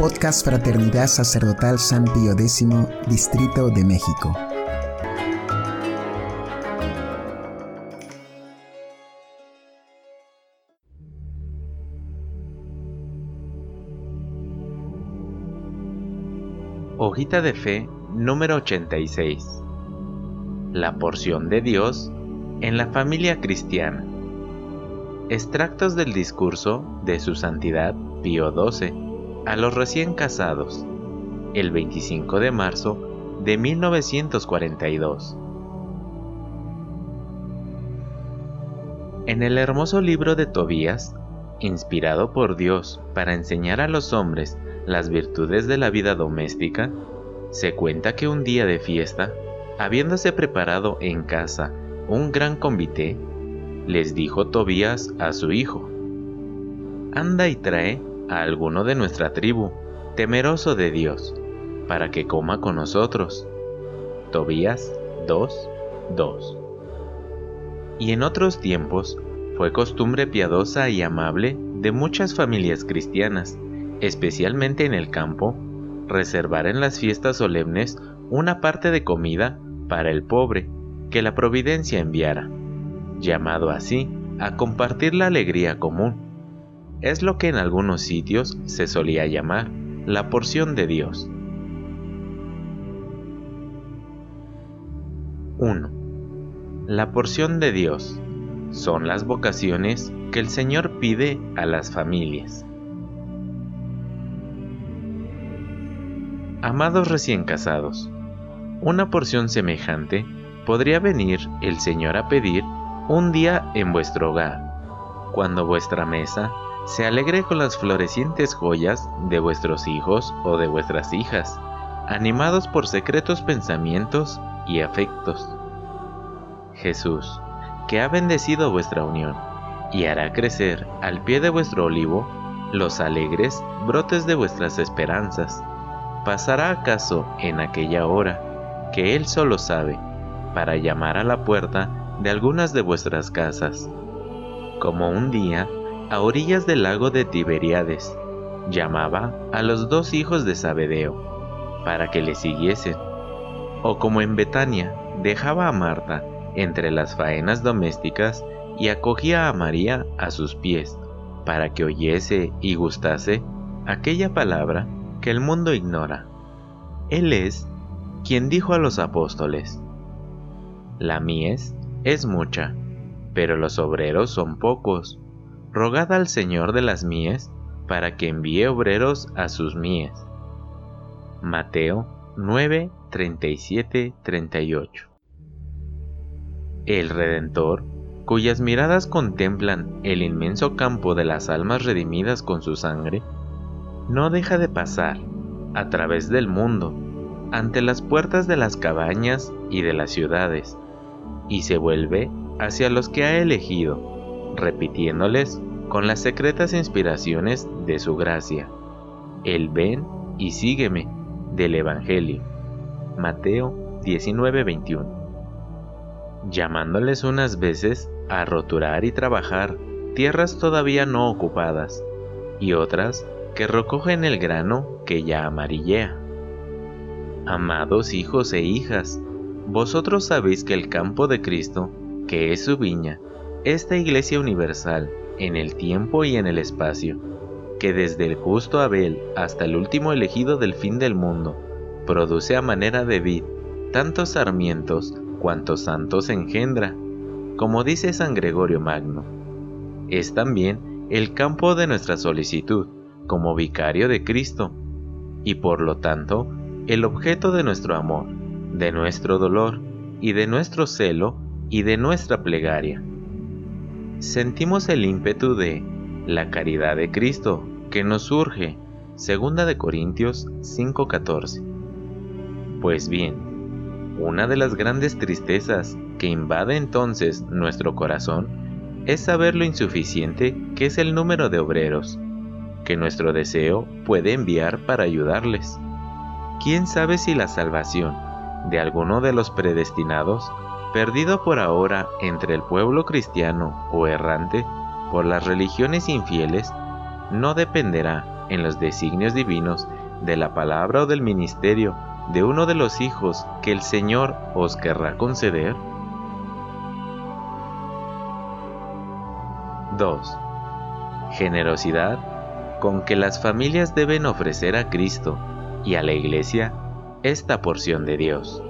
Podcast Fraternidad Sacerdotal San Pío X, Distrito de México. Hojita de Fe número 86. La porción de Dios en la familia cristiana. Extractos del discurso de Su Santidad Pío XII a los recién casados, el 25 de marzo de 1942. En el hermoso libro de Tobías, inspirado por Dios para enseñar a los hombres las virtudes de la vida doméstica, se cuenta que un día de fiesta, habiéndose preparado en casa un gran convite, les dijo Tobías a su hijo, Anda y trae a alguno de nuestra tribu, temeroso de Dios, para que coma con nosotros. Tobías 2, 2. Y en otros tiempos fue costumbre piadosa y amable de muchas familias cristianas, especialmente en el campo, reservar en las fiestas solemnes una parte de comida para el pobre que la providencia enviara, llamado así a compartir la alegría común. Es lo que en algunos sitios se solía llamar la porción de Dios. 1. La porción de Dios son las vocaciones que el Señor pide a las familias. Amados recién casados, una porción semejante podría venir el Señor a pedir un día en vuestro hogar, cuando vuestra mesa se alegre con las florecientes joyas de vuestros hijos o de vuestras hijas, animados por secretos pensamientos y afectos. Jesús, que ha bendecido vuestra unión y hará crecer al pie de vuestro olivo los alegres brotes de vuestras esperanzas, ¿Pasará acaso en aquella hora, que Él solo sabe, para llamar a la puerta de algunas de vuestras casas? Como un día, a orillas del lago de Tiberíades, llamaba a los dos hijos de Zabedeo, para que le siguiesen. O como en Betania, dejaba a Marta entre las faenas domésticas y acogía a María a sus pies, para que oyese y gustase aquella palabra que el mundo ignora. Él es quien dijo a los apóstoles, La mies es mucha, pero los obreros son pocos. Rogad al Señor de las mies para que envíe obreros a sus mies. Mateo 9, 37, 38. El Redentor, cuyas miradas contemplan el inmenso campo de las almas redimidas con su sangre, no deja de pasar a través del mundo, ante las puertas de las cabañas y de las ciudades, y se vuelve hacia los que ha elegido, repitiéndoles con las secretas inspiraciones de su gracia. El ven y sígueme del Evangelio. Mateo 19:21. Llamándoles unas veces a roturar y trabajar tierras todavía no ocupadas, y otras que recogen el grano que ya amarillea. Amados hijos e hijas, vosotros sabéis que el campo de Cristo, que es su viña, esta iglesia universal, en el tiempo y en el espacio, que desde el justo Abel hasta el último elegido del fin del mundo, produce a manera de vid tantos sarmientos cuantos santos engendra, como dice San Gregorio Magno. Es también el campo de nuestra solicitud, como vicario de Cristo y por lo tanto el objeto de nuestro amor, de nuestro dolor y de nuestro celo y de nuestra plegaria. Sentimos el ímpetu de la caridad de Cristo que nos surge, segunda de Corintios 5:14. Pues bien, una de las grandes tristezas que invade entonces nuestro corazón es saber lo insuficiente que es el número de obreros que nuestro deseo puede enviar para ayudarles. ¿Quién sabe si la salvación de alguno de los predestinados, perdido por ahora entre el pueblo cristiano o errante por las religiones infieles, no dependerá en los designios divinos de la palabra o del ministerio de uno de los hijos que el Señor os querrá conceder? 2. Generosidad con que las familias deben ofrecer a Cristo y a la Iglesia esta porción de Dios.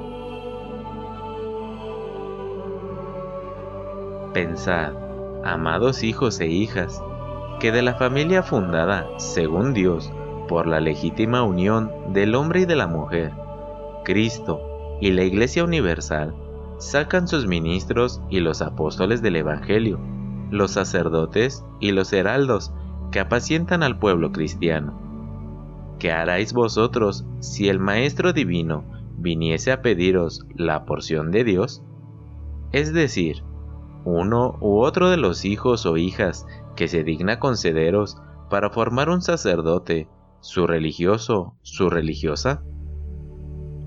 Pensad, amados hijos e hijas, que de la familia fundada, según Dios, por la legítima unión del hombre y de la mujer, Cristo y la Iglesia Universal sacan sus ministros y los apóstoles del Evangelio, los sacerdotes y los heraldos que apacientan al pueblo cristiano. ¿Qué haráis vosotros si el Maestro Divino viniese a pediros la porción de Dios? Es decir, uno u otro de los hijos o hijas que se digna concederos para formar un sacerdote, su religioso, su religiosa?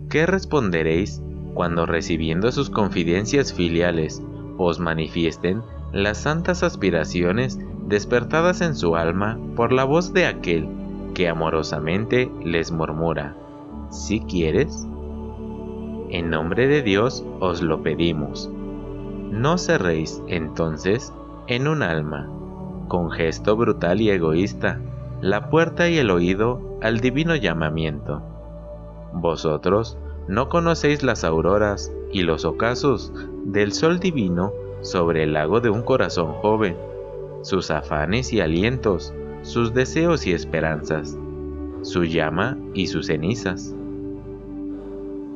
¿Qué responderéis cuando recibiendo sus confidencias filiales os manifiesten las santas aspiraciones despertadas en su alma por la voz de aquel que amorosamente les murmura, si quieres? En nombre de Dios os lo pedimos. No cerréis, entonces, en un alma, con gesto brutal y egoísta, la puerta y el oído al divino llamamiento. Vosotros no conocéis las auroras y los ocasos del sol divino sobre el lago de un corazón joven, sus afanes y alientos, sus deseos y esperanzas, su llama y sus cenizas.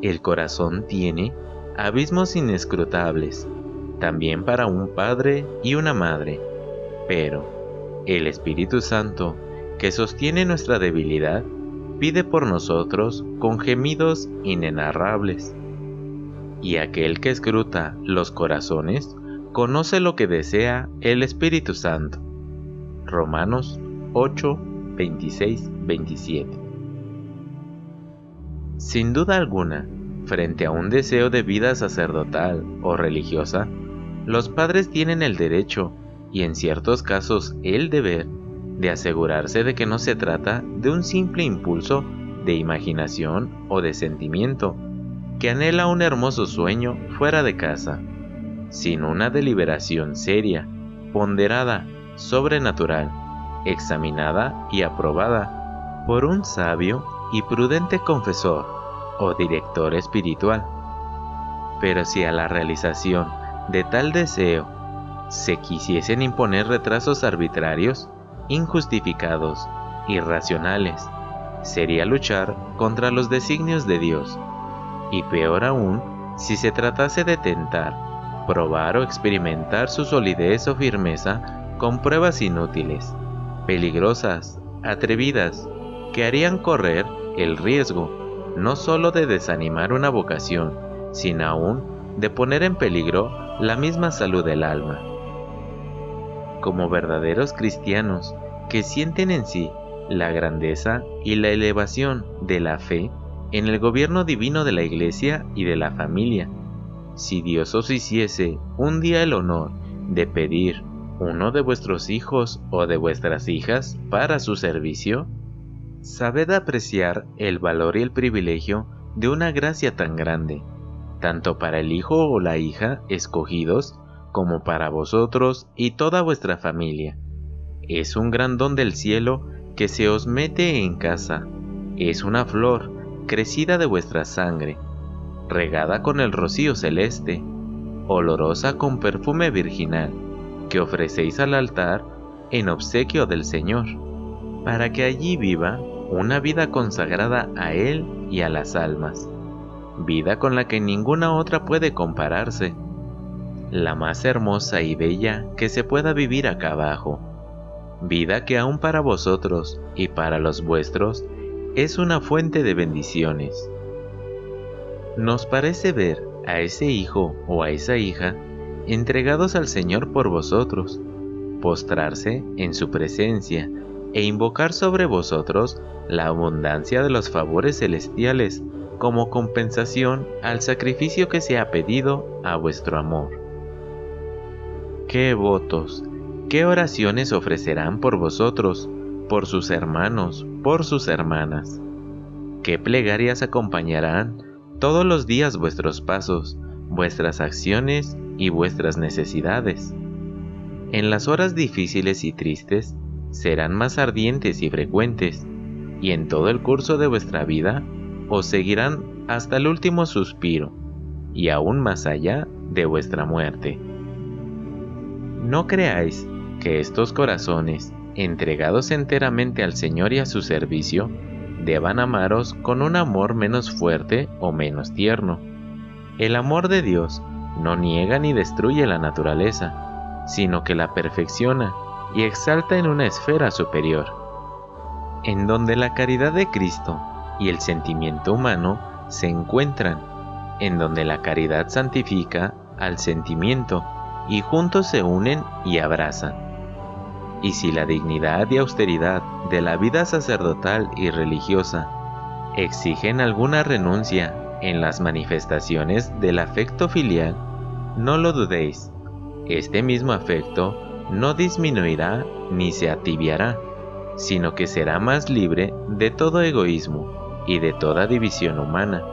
El corazón tiene abismos inescrutables, también para un padre y una madre, pero el Espíritu Santo, que sostiene nuestra debilidad, pide por nosotros con gemidos inenarrables. Y aquel que escruta los corazones conoce lo que desea el Espíritu Santo. Romanos 8, 26, 27. Sin duda alguna, frente a un deseo de vida sacerdotal o religiosa, los padres tienen el derecho y en ciertos casos el deber de asegurarse de que no se trata de un simple impulso de imaginación o de sentimiento que anhela un hermoso sueño fuera de casa, sino una deliberación seria, ponderada, sobrenatural, examinada y aprobada por un sabio y prudente confesor o director espiritual. Pero si a la realización de tal deseo se quisiesen imponer retrasos arbitrarios, injustificados, irracionales, sería luchar contra los designios de Dios, y peor aún si se tratase de tentar, probar o experimentar su solidez o firmeza con pruebas inútiles, peligrosas, atrevidas, que harían correr el riesgo no sólo de desanimar una vocación, sino aún de poner en peligro la misma salud del alma como verdaderos cristianos que sienten en sí la grandeza y la elevación de la fe en el gobierno divino de la Iglesia y de la familia. Si Dios os hiciese un día el honor de pedir uno de vuestros hijos o de vuestras hijas para su servicio, sabed apreciar el valor y el privilegio de una gracia tan grande, tanto para el hijo o la hija escogidos como para vosotros y toda vuestra familia. Es un gran don del cielo que se os mete en casa. Es una flor crecida de vuestra sangre, regada con el rocío celeste, olorosa con perfume virginal, que ofrecéis al altar en obsequio del Señor, para que allí viva una vida consagrada a Él y a las almas, vida con la que ninguna otra puede compararse la más hermosa y bella que se pueda vivir acá abajo, vida que aún para vosotros y para los vuestros es una fuente de bendiciones. Nos parece ver a ese hijo o a esa hija entregados al Señor por vosotros, postrarse en su presencia e invocar sobre vosotros la abundancia de los favores celestiales como compensación al sacrificio que se ha pedido a vuestro amor qué votos, qué oraciones ofrecerán por vosotros, por sus hermanos, por sus hermanas. ¿Qué plegarias acompañarán todos los días vuestros pasos, vuestras acciones y vuestras necesidades? En las horas difíciles y tristes serán más ardientes y frecuentes, y en todo el curso de vuestra vida os seguirán hasta el último suspiro, y aún más allá de vuestra muerte. No creáis que estos corazones, entregados enteramente al Señor y a su servicio, deban amaros con un amor menos fuerte o menos tierno. El amor de Dios no niega ni destruye la naturaleza, sino que la perfecciona y exalta en una esfera superior, en donde la caridad de Cristo y el sentimiento humano se encuentran, en donde la caridad santifica al sentimiento y juntos se unen y abrazan. Y si la dignidad y austeridad de la vida sacerdotal y religiosa exigen alguna renuncia en las manifestaciones del afecto filial, no lo dudéis, este mismo afecto no disminuirá ni se atibiará, sino que será más libre de todo egoísmo y de toda división humana,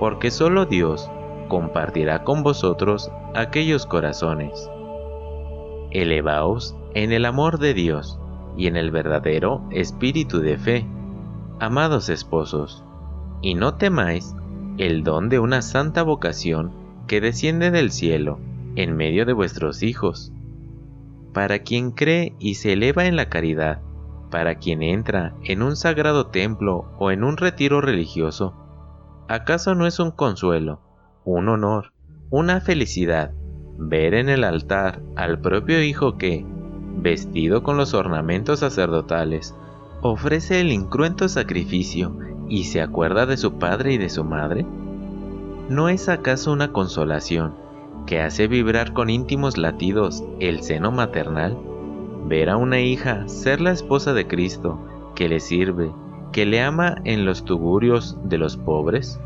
porque solo Dios compartirá con vosotros aquellos corazones. Elevaos en el amor de Dios y en el verdadero espíritu de fe, amados esposos, y no temáis el don de una santa vocación que desciende del cielo en medio de vuestros hijos. Para quien cree y se eleva en la caridad, para quien entra en un sagrado templo o en un retiro religioso, ¿acaso no es un consuelo, un honor, una felicidad ver en el altar al propio Hijo que, vestido con los ornamentos sacerdotales, ofrece el incruento sacrificio y se acuerda de su padre y de su madre? ¿No es acaso una consolación que hace vibrar con íntimos latidos el seno maternal? Ver a una hija ser la esposa de Cristo, que le sirve, que le ama en los tugurios de los pobres?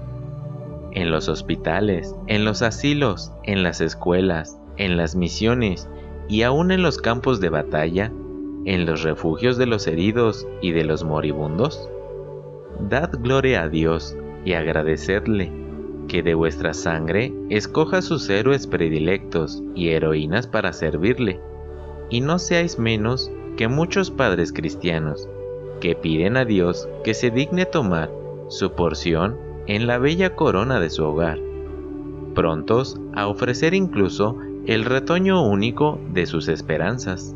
En los hospitales, en los asilos, en las escuelas, en las misiones y aún en los campos de batalla, en los refugios de los heridos y de los moribundos? Dad gloria a Dios y agradecedle que de vuestra sangre escoja sus héroes predilectos y heroínas para servirle, y no seáis menos que muchos padres cristianos que piden a Dios que se digne tomar su porción en la bella corona de su hogar, prontos a ofrecer incluso el retoño único de sus esperanzas.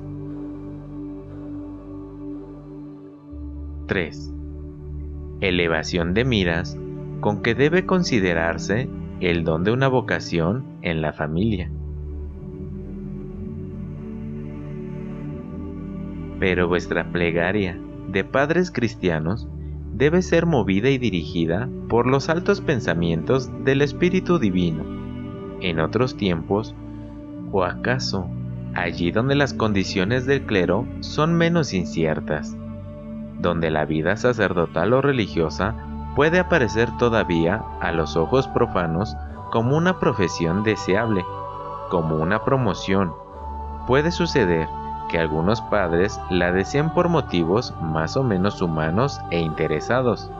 3. Elevación de miras con que debe considerarse el don de una vocación en la familia. Pero vuestra plegaria de padres cristianos debe ser movida y dirigida por los altos pensamientos del Espíritu Divino. En otros tiempos, ¿O acaso allí donde las condiciones del clero son menos inciertas, donde la vida sacerdotal o religiosa puede aparecer todavía a los ojos profanos como una profesión deseable, como una promoción? Puede suceder que algunos padres la deseen por motivos más o menos humanos e interesados,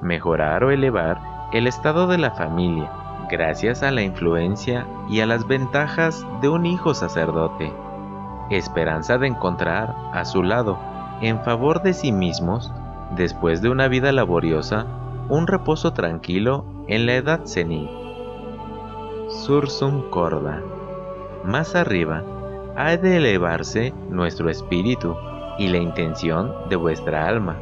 mejorar o elevar el estado de la familia, gracias a la influencia y a las ventajas de un hijo sacerdote, esperanza de encontrar a su lado, en favor de sí mismos, después de una vida laboriosa, un reposo tranquilo en la edad senil. Sursum corda. Más arriba, ha de elevarse nuestro espíritu y la intención de vuestra alma,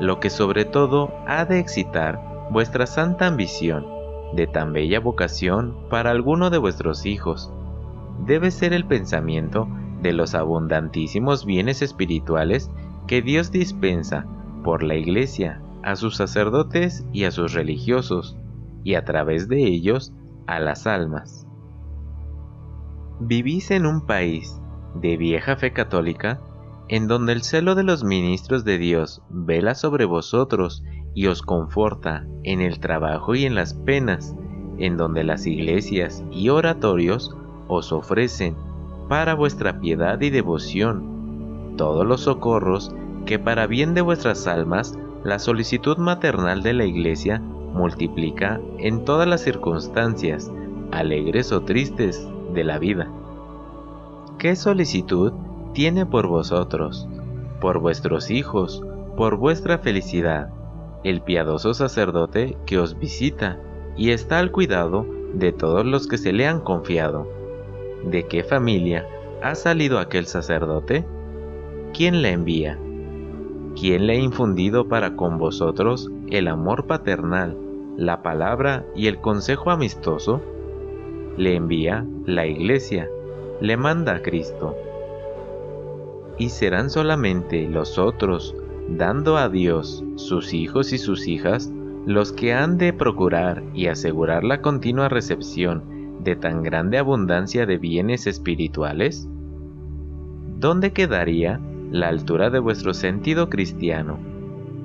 lo que sobre todo ha de excitar vuestra santa ambición de tan bella vocación para alguno de vuestros hijos. Debe ser el pensamiento de los abundantísimos bienes espirituales que Dios dispensa por la Iglesia a sus sacerdotes y a sus religiosos, y a través de ellos a las almas. Vivís en un país de vieja fe católica, en donde el celo de los ministros de Dios vela sobre vosotros y os conforta en el trabajo y en las penas, en donde las iglesias y oratorios os ofrecen para vuestra piedad y devoción todos los socorros que para bien de vuestras almas la solicitud maternal de la Iglesia multiplica en todas las circunstancias, alegres o tristes, de la vida. ¿Qué solicitud tiene por vosotros, por vuestros hijos, por vuestra felicidad, el piadoso sacerdote que os visita y está al cuidado de todos los que se le han confiado? ¿De qué familia ha salido aquel sacerdote? ¿Quién le envía? ¿Quién le ha infundido para con vosotros el amor paternal, la palabra y el consejo amistoso? Le envía la Iglesia, le manda a Cristo. Y serán solamente los otros, dando a Dios sus hijos y sus hijas, los que han de procurar y asegurar la continua recepción de tan grande abundancia de bienes espirituales? ¿Dónde quedaría la altura de vuestro sentido cristiano,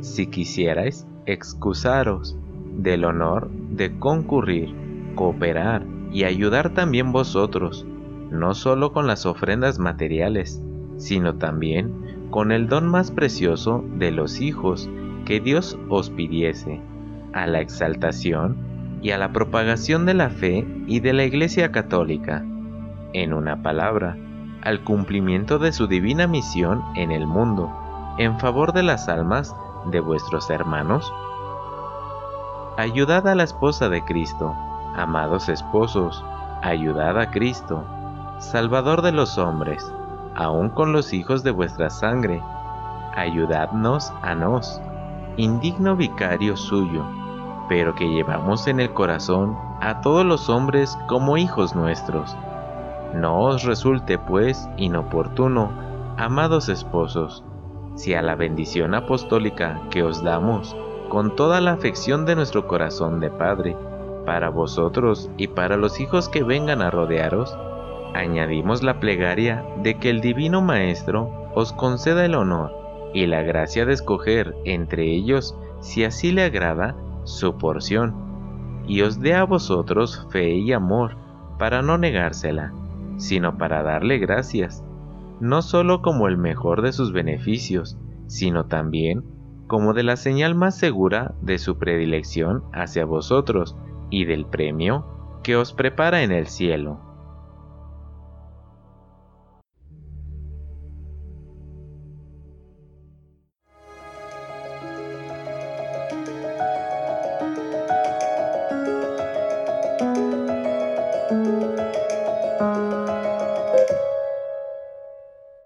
si quisierais excusaros del honor de concurrir, cooperar y ayudar también vosotros, no solo con las ofrendas materiales, sino también con el don más precioso de los hijos que Dios os pidiese, a la exaltación y a la propagación de la fe y de la Iglesia Católica. En una palabra, al cumplimiento de su divina misión en el mundo, en favor de las almas de vuestros hermanos? Ayudad a la esposa de Cristo, amados esposos, ayudad a Cristo, Salvador de los hombres, aun con los hijos de vuestra sangre, ayudadnos a nos, indigno vicario suyo, pero que llevamos en el corazón a todos los hombres como hijos nuestros. No os resulte, pues, inoportuno, amados esposos, si a la bendición apostólica que os damos, con toda la afección de nuestro corazón de Padre, para vosotros y para los hijos que vengan a rodearos, añadimos la plegaria de que el Divino Maestro os conceda el honor y la gracia de escoger entre ellos, si así le agrada, su porción, y os dé a vosotros fe y amor, para no negársela sino para darle gracias, no sólo como el mejor de sus beneficios, sino también como de la señal más segura de su predilección hacia vosotros y del premio que os prepara en el cielo.